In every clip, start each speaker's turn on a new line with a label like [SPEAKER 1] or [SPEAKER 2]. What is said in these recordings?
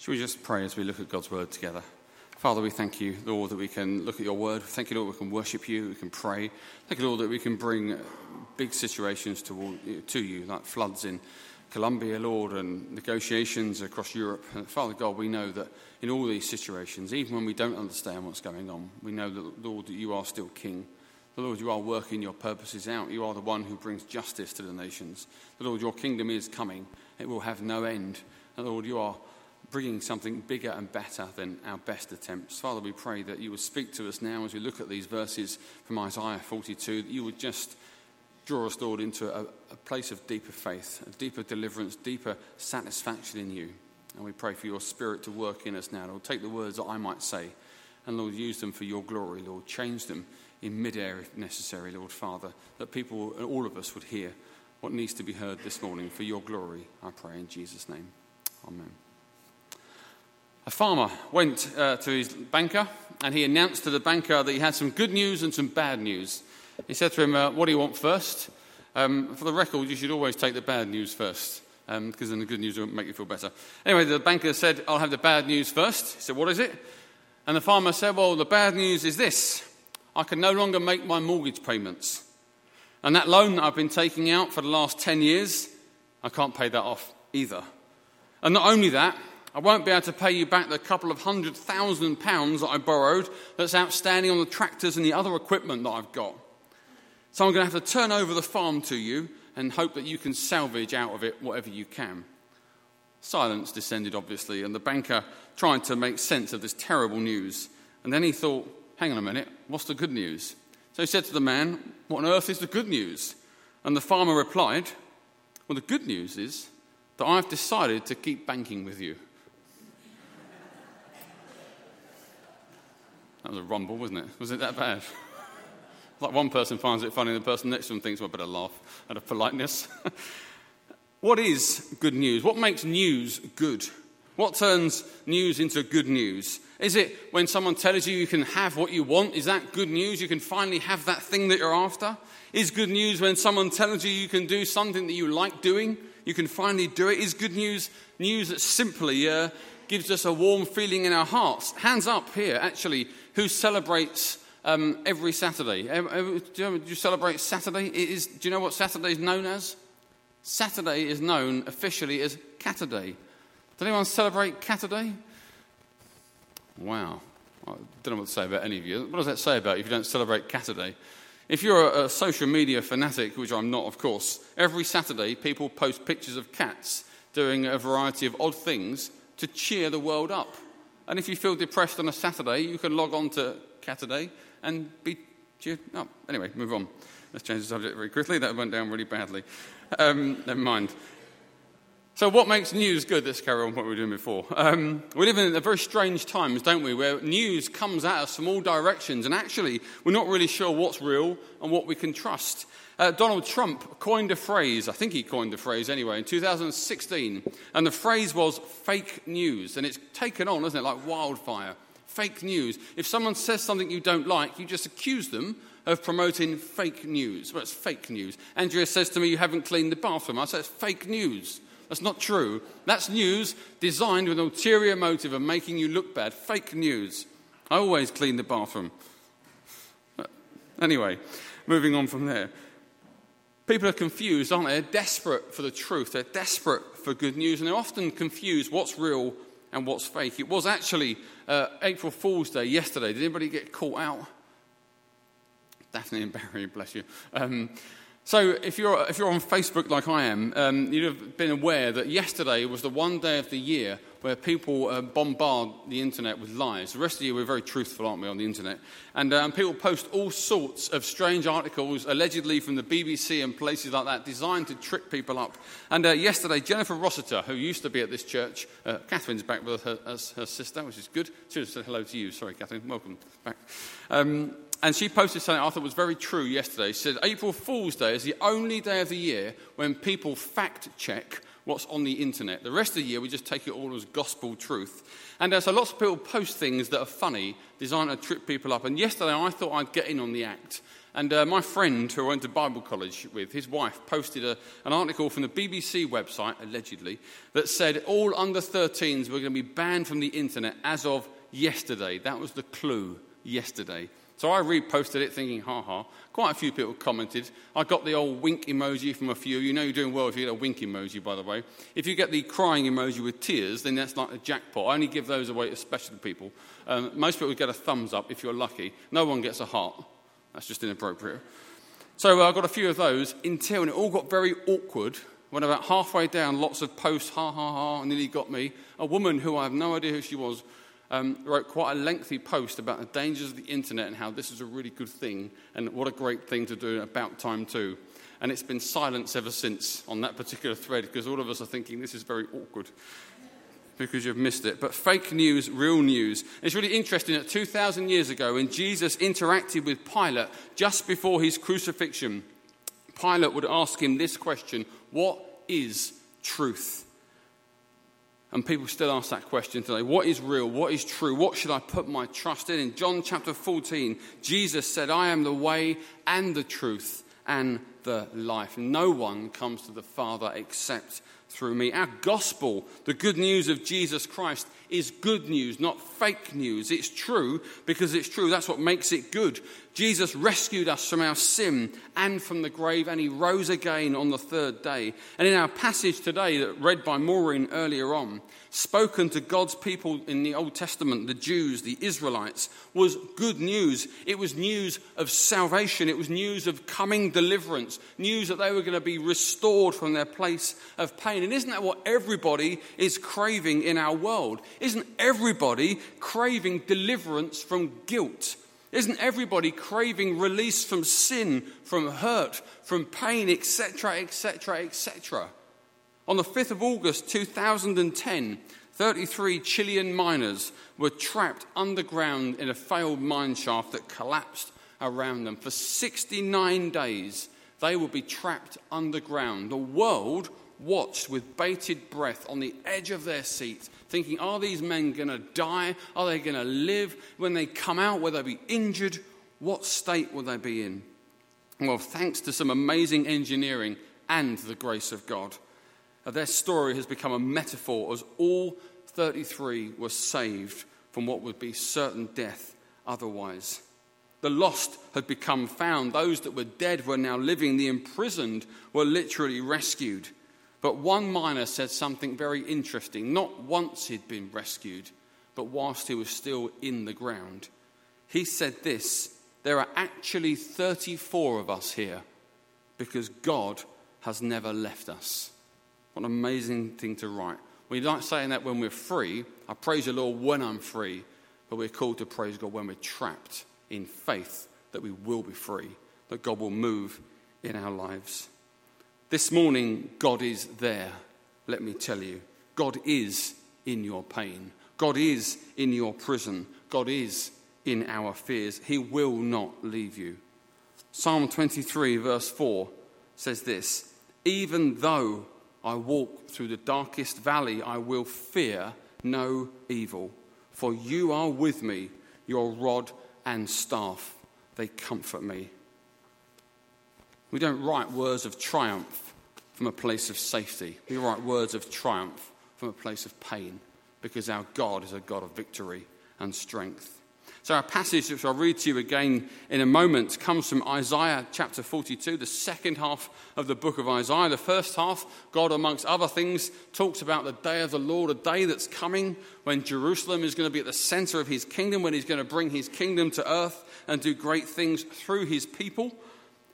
[SPEAKER 1] Shall we just pray as we look at God's word together? Father, we thank you, Lord, that we can look at your word. Thank you, Lord, we can worship you, we can pray. Thank you, Lord, that we can bring big situations to, to you, like floods in Colombia, Lord, and negotiations across Europe. Father God, we know that in all these situations, even when we don't understand what's going on, we know that, Lord, that you are still King. The Lord, you are working your purposes out. You are the one who brings justice to the nations. The Lord, your kingdom is coming. It will have no end. And Lord, you are bringing something bigger and better than our best attempts. Father, we pray that you would speak to us now as we look at these verses from Isaiah 42, that you would just draw us, Lord, into a, a place of deeper faith, a deeper deliverance, deeper satisfaction in you. And we pray for your spirit to work in us now. Lord, take the words that I might say and, Lord, use them for your glory. Lord, change them in midair if necessary, Lord Father, that people, and all of us, would hear what needs to be heard this morning for your glory. I pray in Jesus' name. Amen. A farmer went uh, to his banker and he announced to the banker that he had some good news and some bad news. He said to him, uh, What do you want first? Um, for the record, you should always take the bad news first, because um, then the good news will make you feel better. Anyway, the banker said, I'll have the bad news first. He said, What is it? And the farmer said, Well, the bad news is this I can no longer make my mortgage payments. And that loan that I've been taking out for the last 10 years, I can't pay that off either. And not only that, I won't be able to pay you back the couple of hundred thousand pounds that I borrowed that's outstanding on the tractors and the other equipment that I've got. So I'm going to have to turn over the farm to you and hope that you can salvage out of it whatever you can. Silence descended, obviously, and the banker tried to make sense of this terrible news. And then he thought, hang on a minute, what's the good news? So he said to the man, What on earth is the good news? And the farmer replied, Well, the good news is that I've decided to keep banking with you. That was a rumble, wasn't it? Was it that bad? like one person finds it funny, the person next to them thinks, well, I better laugh out of politeness. what is good news? What makes news good? What turns news into good news? Is it when someone tells you you can have what you want? Is that good news? You can finally have that thing that you're after? Is good news when someone tells you you can do something that you like doing? You can finally do it? Is good news news that simply uh, gives us a warm feeling in our hearts? Hands up here, actually, who celebrates um, every Saturday. Do you, celebrate Saturday? It is, do you know what Saturday is known as? Saturday is known officially as Caturday. Does anyone celebrate Caturday? Wow. I don't know what to say about any of you. What does that say about you if you don't celebrate Caturday? If you're a social media fanatic, which I'm not, of course, every Saturday people post pictures of cats doing a variety of odd things to cheer the world up. And if you feel depressed on a Saturday, you can log on to Caturday and be cheered up. Anyway, move on. Let's change the subject very quickly. That went down really badly. Um, never mind. So, what makes news good? Let's carry on what we were doing before. Um, we live in very strange times, don't we, where news comes at us from all directions, and actually, we're not really sure what's real and what we can trust. Uh, Donald Trump coined a phrase, I think he coined the phrase anyway, in 2016, and the phrase was fake news. And it's taken on, isn't it, like wildfire. Fake news. If someone says something you don't like, you just accuse them of promoting fake news. Well, it's fake news. Andrea says to me, You haven't cleaned the bathroom. I say, It's fake news. That's not true. That's news designed with an ulterior motive of making you look bad. Fake news. I always clean the bathroom. Anyway, moving on from there. People are confused, aren't they? They're desperate for the truth. They're desperate for good news, and they're often confused what's real and what's fake. It was actually uh, April Fool's Day yesterday. Did anybody get caught out? Daphne and Barry, bless you. Um, so, if you're, if you're on Facebook like I am, um, you'd have been aware that yesterday was the one day of the year where people uh, bombard the internet with lies. The rest of the year, we're very truthful, aren't we, on the internet? And um, people post all sorts of strange articles, allegedly from the BBC and places like that, designed to trip people up. And uh, yesterday, Jennifer Rossiter, who used to be at this church, uh, Catherine's back with her as her sister, which is good. She said hello to you. Sorry, Catherine. Welcome back. Um, and she posted something I thought was very true yesterday. She said, April Fool's Day is the only day of the year when people fact check what's on the internet. The rest of the year, we just take it all as gospel truth. And uh, so lots of people post things that are funny, designed to trip people up. And yesterday, I thought I'd get in on the act And uh, my friend who I went to Bible college with, his wife, posted a, an article from the BBC website, allegedly, that said all under 13s were going to be banned from the internet as of yesterday. That was the clue, yesterday. So I reposted it thinking, ha ha. Quite a few people commented. I got the old wink emoji from a few. You know you're doing well if you get a wink emoji, by the way. If you get the crying emoji with tears, then that's like a jackpot. I only give those away to special people. Um, most people get a thumbs up if you're lucky. No one gets a heart. That's just inappropriate. So uh, I got a few of those until, and it all got very awkward when about halfway down, lots of posts, ha ha ha, nearly got me. A woman who I have no idea who she was um, wrote quite a lengthy post about the dangers of the internet and how this is a really good thing and what a great thing to do about time too. And it's been silence ever since on that particular thread because all of us are thinking this is very awkward because you've missed it. But fake news, real news. It's really interesting that 2,000 years ago, when Jesus interacted with Pilate just before his crucifixion, Pilate would ask him this question What is truth? And people still ask that question today. What is real? What is true? What should I put my trust in? In John chapter 14, Jesus said, I am the way and the truth and the life. No one comes to the Father except through me. Our gospel, the good news of Jesus Christ, is good news, not fake news. It's true because it's true. That's what makes it good. Jesus rescued us from our sin and from the grave, and he rose again on the third day. And in our passage today, that read by Maureen earlier on, spoken to God's people in the Old Testament, the Jews, the Israelites, was good news. It was news of salvation, it was news of coming deliverance, news that they were going to be restored from their place of pain. And isn't that what everybody is craving in our world? Isn't everybody craving deliverance from guilt? Isn't everybody craving release from sin, from hurt, from pain, etc., etc., etc.? On the 5th of August 2010, 33 Chilean miners were trapped underground in a failed mine shaft that collapsed around them. For 69 days, they would be trapped underground. The world watched with bated breath on the edge of their seats, thinking, Are these men going to die? Are they going to live? When they come out, will they be injured? What state will they be in? Well, thanks to some amazing engineering and the grace of God, uh, their story has become a metaphor as all 33 were saved from what would be certain death otherwise. The lost had become found. Those that were dead were now living. The imprisoned were literally rescued. But one miner said something very interesting. Not once he'd been rescued, but whilst he was still in the ground. He said this There are actually 34 of us here because God has never left us. What an amazing thing to write. We like saying that when we're free. I praise the Lord when I'm free, but we're called to praise God when we're trapped in faith that we will be free, that God will move in our lives. This morning, God is there, let me tell you. God is in your pain. God is in your prison. God is in our fears. He will not leave you. Psalm 23, verse 4 says this Even though I walk through the darkest valley, I will fear no evil, for you are with me, your rod and staff, they comfort me. We don't write words of triumph from a place of safety. We write words of triumph from a place of pain because our God is a God of victory and strength. So, our passage, which I'll read to you again in a moment, comes from Isaiah chapter 42, the second half of the book of Isaiah. The first half, God, amongst other things, talks about the day of the Lord, a day that's coming when Jerusalem is going to be at the center of his kingdom, when he's going to bring his kingdom to earth and do great things through his people.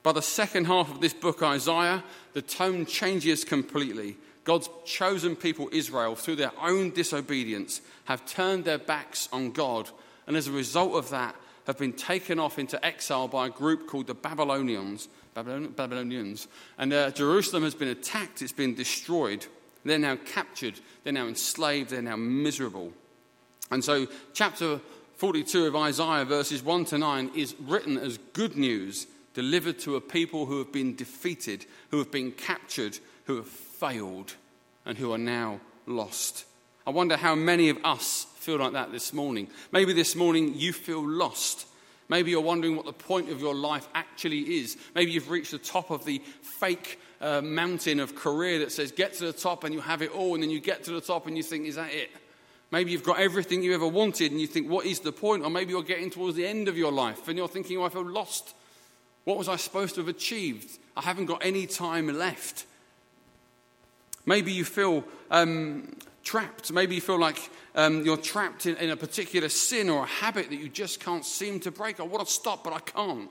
[SPEAKER 1] By the second half of this book, Isaiah, the tone changes completely. God's chosen people, Israel, through their own disobedience, have turned their backs on God and as a result of that, have been taken off into exile by a group called the Babylonians. Babylonians. And uh, Jerusalem has been attacked, it's been destroyed. They're now captured, they're now enslaved, they're now miserable. And so, chapter 42 of Isaiah, verses 1 to 9, is written as good news delivered to a people who have been defeated, who have been captured, who have failed, and who are now lost. I wonder how many of us feel like that this morning. Maybe this morning you feel lost. Maybe you're wondering what the point of your life actually is. Maybe you've reached the top of the fake uh, mountain of career that says get to the top and you have it all, and then you get to the top and you think, is that it? Maybe you've got everything you ever wanted and you think, what is the point? Or maybe you're getting towards the end of your life and you're thinking, oh, I feel lost. What was I supposed to have achieved? I haven't got any time left. Maybe you feel um, trapped. Maybe you feel like um, you're trapped in, in, a particular sin or a habit that you just can't seem to break. I want to stop, but I can't.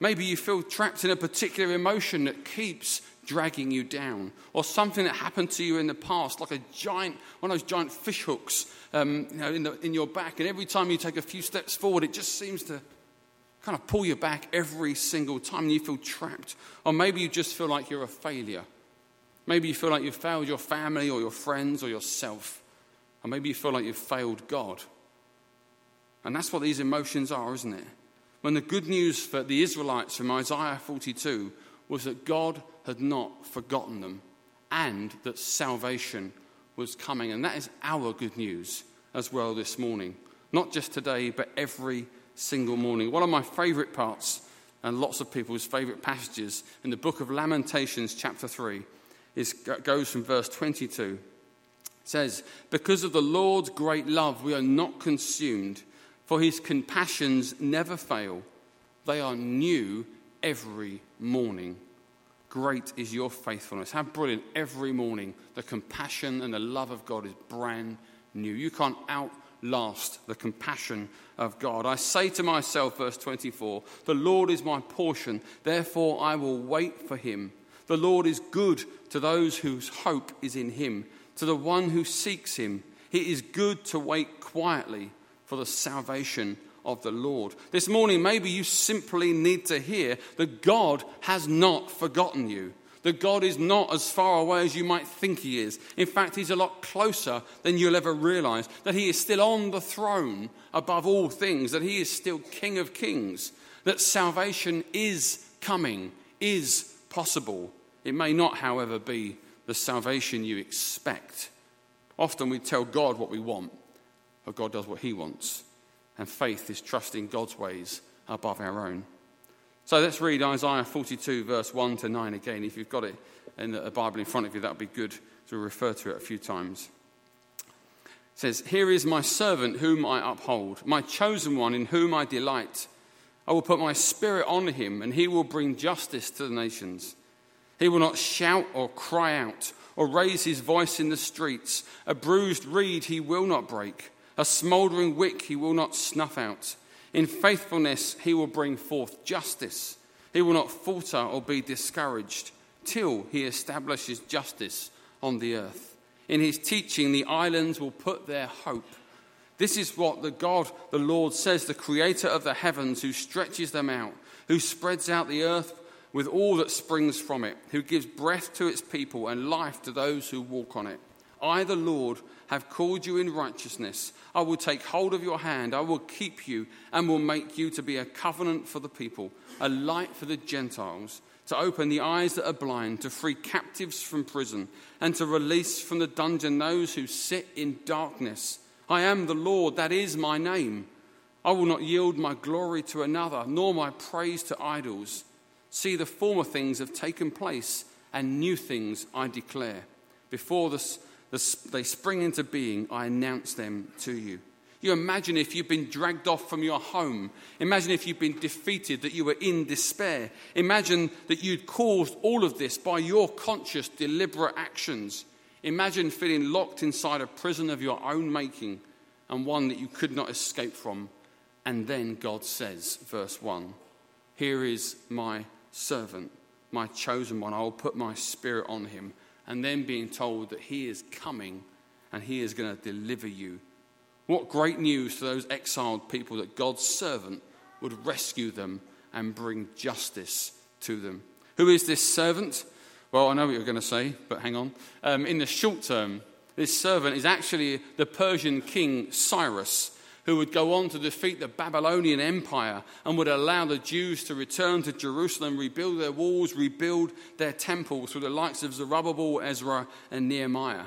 [SPEAKER 1] Maybe you feel trapped in a particular emotion that keeps dragging you down, or something that happened to you in the past, like a giant, one of those giant fish hooks um, you know, in, the, in your back. And every time you take a few steps forward, it just seems to kind of pull you back every single time and you feel trapped. Or maybe you just feel like you're a failure. Maybe you feel like you've failed your family or your friends or yourself. Or maybe you feel like you've failed God. And that's what these emotions are, isn't it? When the good news for the Israelites from Isaiah 42 was that God had not forgotten them and that salvation was coming. And that is our good news as well this morning. Not just today, but every single morning. One of my favorite parts, and lots of people's favorite passages, in the book of Lamentations, chapter 3, is, goes from verse 22. It says, Because of the Lord's great love, we are not consumed, for his compassions never fail. They are new every morning. Great is your faithfulness. How brilliant. Every morning, the compassion and the love of God is brand new. You can't outlast the compassion of God. I say to myself, verse 24, The Lord is my portion, therefore I will wait for him. The Lord is good to those whose hope is in him, to the one who seeks him. It is good to wait quietly for the salvation of the Lord. This morning, maybe you simply need to hear that God has not forgotten you. That God is not as far away as you might think He is. In fact, He's a lot closer than you'll ever realize. That He is still on the throne above all things. That He is still King of kings. That salvation is coming, is possible. It may not, however, be the salvation you expect. Often we tell God what we want, but God does what He wants and faith is trusting God's ways above our own. So let's read Isaiah 42, verse 1 to 9 again. If you've got it in the Bible in front of you, that would be good to refer to it a few times. It says, Here is my servant whom I uphold, my chosen one in whom I delight. I will put my spirit on him, and he will bring justice to the nations. He will not shout or cry out or raise his voice in the streets. A bruised reed he will not break a smouldering wick he will not snuff out. In faithfulness he will bring forth justice. He will not falter or be discouraged till he establishes justice on the earth. In his teaching, the islands will put their hope. This is what the God, the Lord, says, the creator of the heavens, who stretches them out, who spreads out the earth with all that springs from it, who gives breath to its people and life to those who walk on it. I, the Lord, have called you in righteousness. I will take hold of your hand. I will keep you and will make you to be a covenant for the people, a light for the Gentiles, to open the eyes that are blind, to free captives from prison, and to release from the dungeon those who sit in darkness. I am the Lord, that is my name. I will not yield my glory to another, nor my praise to idols. See, the former things have taken place, and new things I declare. Before this, they spring into being, I announce them to you. You imagine if you've been dragged off from your home. Imagine if you've been defeated, that you were in despair. Imagine that you'd caused all of this by your conscious, deliberate actions. Imagine feeling locked inside a prison of your own making and one that you could not escape from. And then God says, verse 1 Here is my servant, my chosen one. I will put my spirit on him and then being told that he is coming and he is going to deliver you. What great news to those exiled people that God's servant would rescue them and bring justice to them. Who is this servant? Well, I know what you're going to say, but hang on. Um, in the short term, this servant is actually the Persian king Cyrus who would go on to defeat the Babylonian Empire and would allow the Jews to return to Jerusalem, rebuild their walls, rebuild their temples through the likes of Zerubbabel, Ezra, and Nehemiah.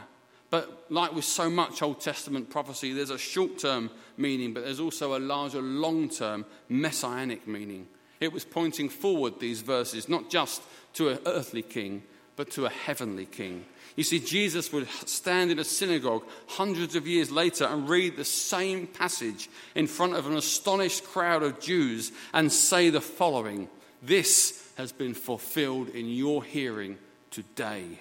[SPEAKER 1] But like with so much Old Testament prophecy, there's a short term meaning, but there's also a larger long term messianic meaning. It was pointing forward, these verses, not just to an earthly king, but to a heavenly king. You see, Jesus would stand in a synagogue hundreds of years later and read the same passage in front of an astonished crowd of Jews and say the following This has been fulfilled in your hearing today.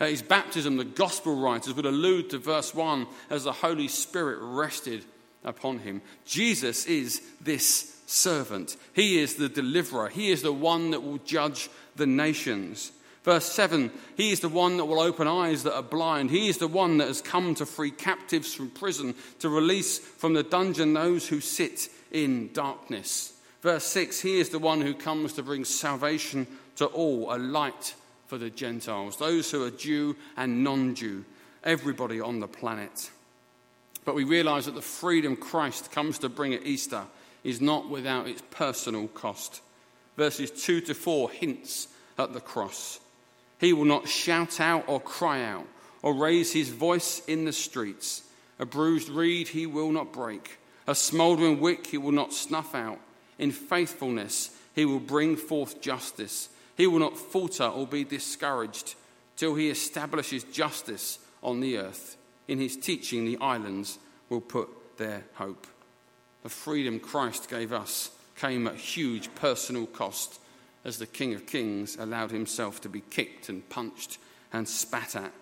[SPEAKER 1] At his baptism, the gospel writers would allude to verse 1 as the Holy Spirit rested upon him. Jesus is this servant, he is the deliverer, he is the one that will judge the nations. Verse 7 He is the one that will open eyes that are blind. He is the one that has come to free captives from prison, to release from the dungeon those who sit in darkness. Verse 6 He is the one who comes to bring salvation to all, a light for the Gentiles, those who are Jew and non Jew, everybody on the planet. But we realize that the freedom Christ comes to bring at Easter is not without its personal cost. Verses 2 to 4 hints at the cross. He will not shout out or cry out or raise his voice in the streets. A bruised reed he will not break. A smouldering wick he will not snuff out. In faithfulness he will bring forth justice. He will not falter or be discouraged till he establishes justice on the earth. In his teaching, the islands will put their hope. The freedom Christ gave us came at huge personal cost as the King of Kings allowed himself to be kicked and punched and spat at,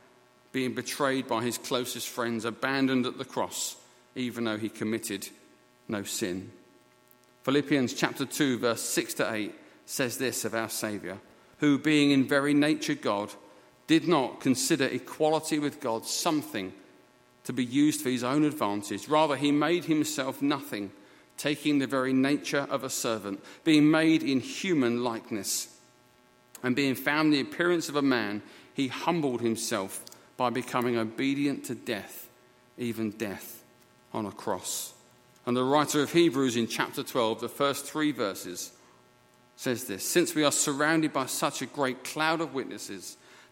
[SPEAKER 1] being betrayed by his closest friends, abandoned at the cross, even though he committed no sin. Philippians chapter 2, verse 6 to 8 says this of our Saviour, who, being in very nature God, did not consider equality with God something to be used for his own advantage. Rather, he made himself nothing taking the very nature of a servant, being made in human likeness, and being found in the appearance of a man, he humbled himself by becoming obedient to death, even death on a cross. And the writer of Hebrews in chapter 12, the first three verses, says this Since we are surrounded by such a great cloud of witnesses,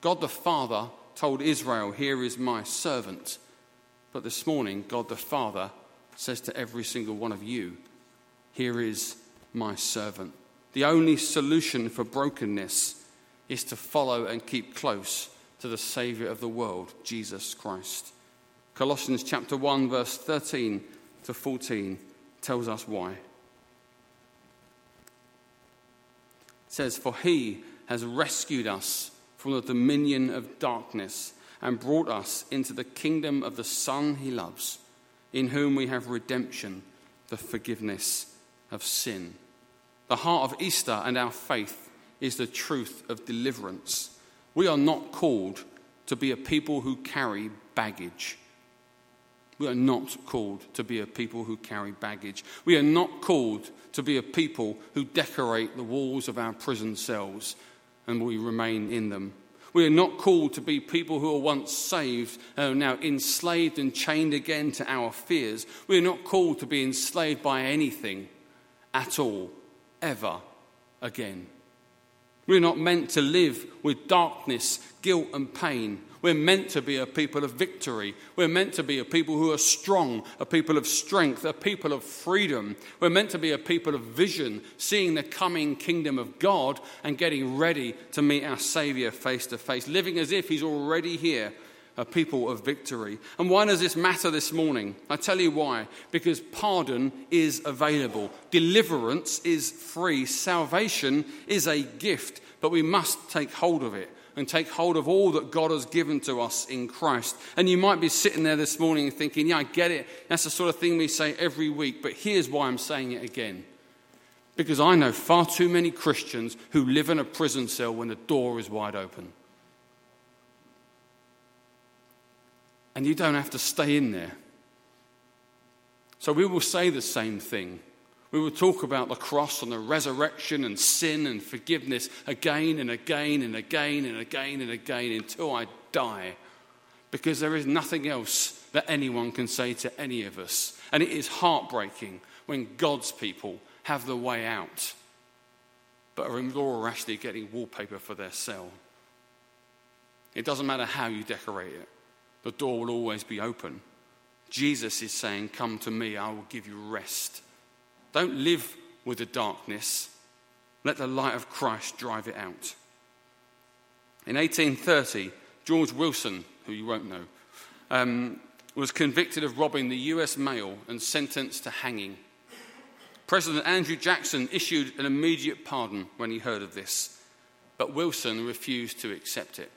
[SPEAKER 1] God the Father told Israel, Here is my servant. But this morning, God the Father says to every single one of you, Here is my servant. The only solution for brokenness is to follow and keep close to the Saviour of the world, Jesus Christ. Colossians chapter 1, verse 13 to 14 tells us why. It says, For he has rescued us from the dominion of darkness and brought us into the kingdom of the Son he loves, in whom we have redemption, the forgiveness of sin. The heart of Easter and our faith is the truth of deliverance. We are not called to be a people who carry baggage. We are not called to be a people who carry baggage. We are not called to be a people who decorate the walls of our prison cells and we remain in them. We are not called to be people who are once saved and are now enslaved and chained again to our fears. We are not called to be enslaved by anything at all, ever again. We're not meant to live with darkness, guilt, and pain. We're meant to be a people of victory. We're meant to be a people who are strong, a people of strength, a people of freedom. We're meant to be a people of vision, seeing the coming kingdom of God and getting ready to meet our Savior face to face, living as if He's already here a people of victory. And why does this matter this morning? I tell you why. Because pardon is available, deliverance is free, salvation is a gift, but we must take hold of it and take hold of all that God has given to us in Christ. And you might be sitting there this morning thinking, yeah, I get it. That's the sort of thing we say every week, but here's why I'm saying it again. Because I know far too many Christians who live in a prison cell when the door is wide open. And you don't have to stay in there. So we will say the same thing. We will talk about the cross and the resurrection and sin and forgiveness again and again and again and again and again until I die. Because there is nothing else that anyone can say to any of us. And it is heartbreaking when God's people have the way out, but are in law rashly getting wallpaper for their cell. It doesn't matter how you decorate it, the door will always be open. Jesus is saying, Come to me, I will give you rest. Don't live with the darkness. Let the light of Christ drive it out. In 1830, George Wilson, who you won't know, um, was convicted of robbing the US mail and sentenced to hanging. President Andrew Jackson issued an immediate pardon when he heard of this, but Wilson refused to accept it.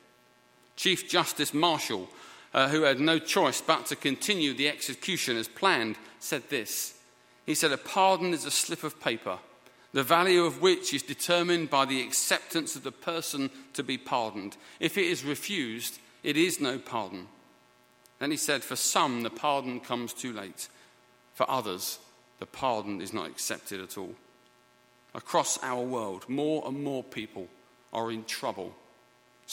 [SPEAKER 1] Chief Justice Marshall, uh, who had no choice but to continue the execution as planned, said this he said, A pardon is a slip of paper, the value of which is determined by the acceptance of the person to be pardoned. If it is refused, it is no pardon. Then he said, For some, the pardon comes too late. For others, the pardon is not accepted at all. Across our world, more and more people are in trouble,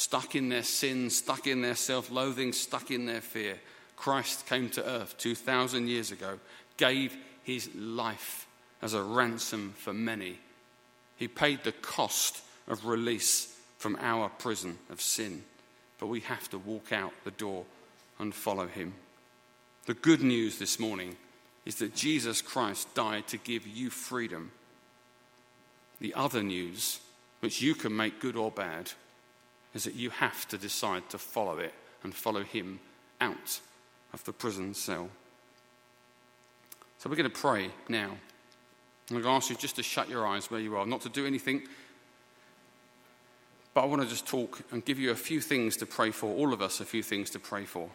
[SPEAKER 1] stuck in their sin, stuck in their self loathing, stuck in their fear. Christ came to earth 2,000 years ago, gave his life as a ransom for many. He paid the cost of release from our prison of sin. But we have to walk out the door and follow him. The good news this morning is that Jesus Christ died to give you freedom. The other news, which you can make good or bad, is that you have to decide to follow it and follow him out of the prison cell. So we're going to pray now. I'm going to ask you just to shut your eyes where you are, not to do anything. But I want to just talk and give you a few things to pray for, all of us a few things to pray for.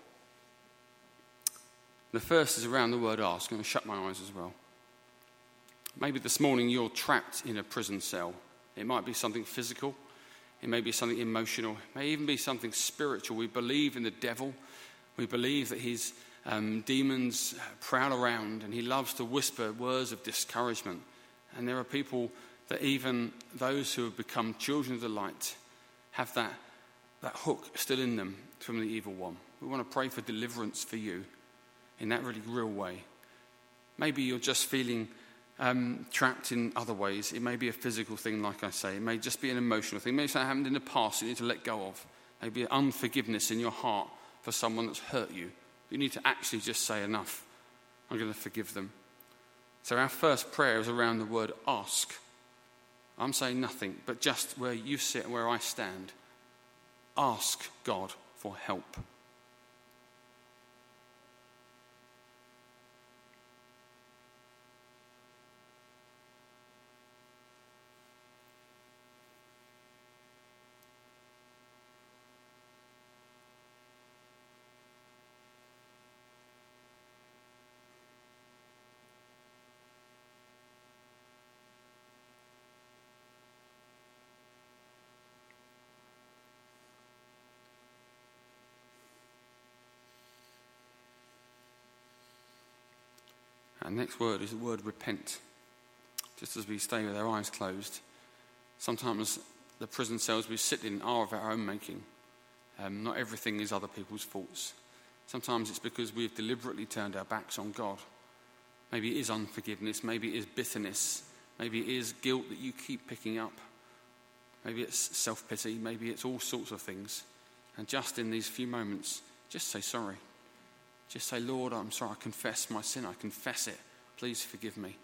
[SPEAKER 1] The first is around the word ask. I'm going to shut my eyes as well. Maybe this morning you're trapped in a prison cell. It might be something physical, it may be something emotional, it may even be something spiritual. We believe in the devil, we believe that his um, demons prowl around and he loves to whisper words of discouragement. And there are people that even those who have become children of the light have that, that hook still in them from the evil one. We want to pray for deliverance for you in that really real way. Maybe you're just feeling um, trapped in other ways. It may be a physical thing, like I say. It may just be an emotional thing. Maybe something happened in the past you need to let go of. Maybe unforgiveness in your heart for someone that's hurt you. You need to actually just say, Enough. I'm going to forgive them. So, our first prayer is around the word ask. I'm saying nothing, but just where you sit and where I stand. Ask God for help. And next word is the word repent. Just as we stay with our eyes closed, sometimes the prison cells we sit in are of our own making. Um, not everything is other people's faults. Sometimes it's because we've deliberately turned our backs on God. Maybe it is unforgiveness. Maybe it is bitterness. Maybe it is guilt that you keep picking up. Maybe it's self pity. Maybe it's all sorts of things. And just in these few moments, just say sorry. Just say, Lord, I'm sorry, I confess my sin, I confess it. Please forgive me.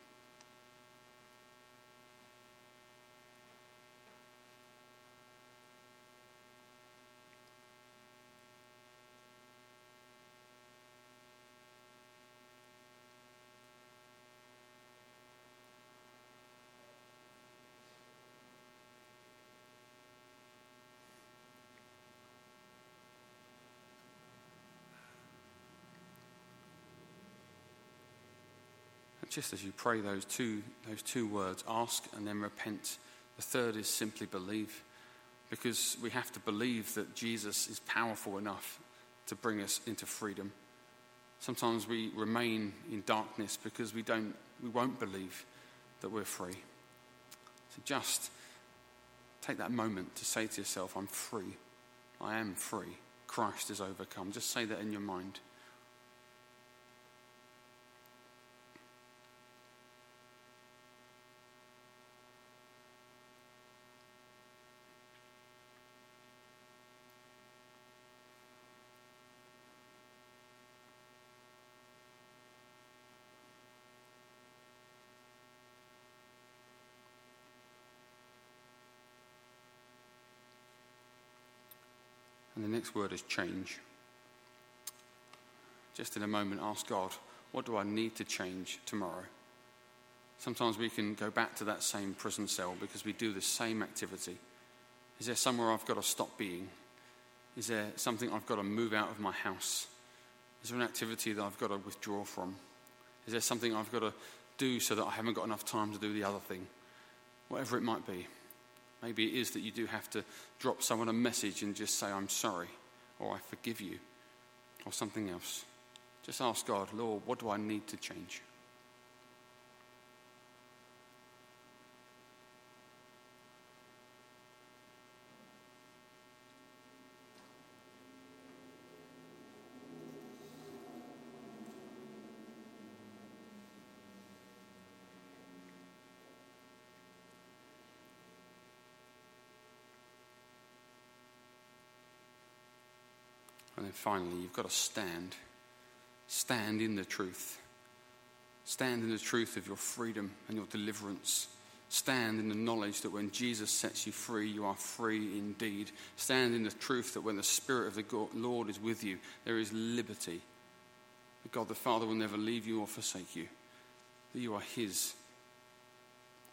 [SPEAKER 1] Just as you pray those two, those two words, ask and then repent, the third is simply believe. Because we have to believe that Jesus is powerful enough to bring us into freedom. Sometimes we remain in darkness because we, don't, we won't believe that we're free. So just take that moment to say to yourself, I'm free. I am free. Christ is overcome. Just say that in your mind. And the next word is change. Just in a moment, ask God, what do I need to change tomorrow? Sometimes we can go back to that same prison cell because we do the same activity. Is there somewhere I've got to stop being? Is there something I've got to move out of my house? Is there an activity that I've got to withdraw from? Is there something I've got to do so that I haven't got enough time to do the other thing? Whatever it might be. Maybe it is that you do have to drop someone a message and just say, I'm sorry, or I forgive you, or something else. Just ask God, Lord, what do I need to change? And finally, you've got to stand. Stand in the truth. Stand in the truth of your freedom and your deliverance. Stand in the knowledge that when Jesus sets you free, you are free indeed. Stand in the truth that when the Spirit of the Lord is with you, there is liberty. That God the Father will never leave you or forsake you. That you are His.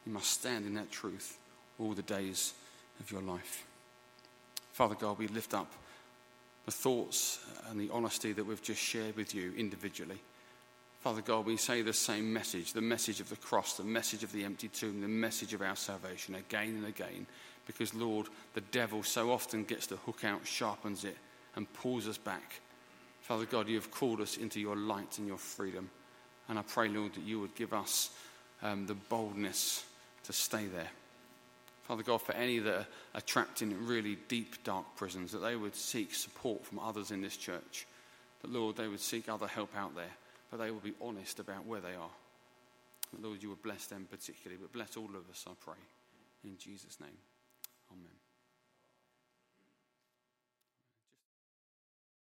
[SPEAKER 1] You must stand in that truth all the days of your life. Father God, we lift up the thoughts and the honesty that we've just shared with you individually. Father God, we say the same message the message of the cross, the message of the empty tomb, the message of our salvation again and again. Because, Lord, the devil so often gets the hook out, sharpens it, and pulls us back. Father God, you have called us into your light and your freedom. And I pray, Lord, that you would give us um, the boldness to stay there. Father God, for any that are trapped in really deep, dark prisons, that they would seek support from others in this church. That, Lord, they would seek other help out there, but they will be honest about where they are. That, Lord, you would bless them particularly, but bless all of us, I pray. In Jesus' name, amen.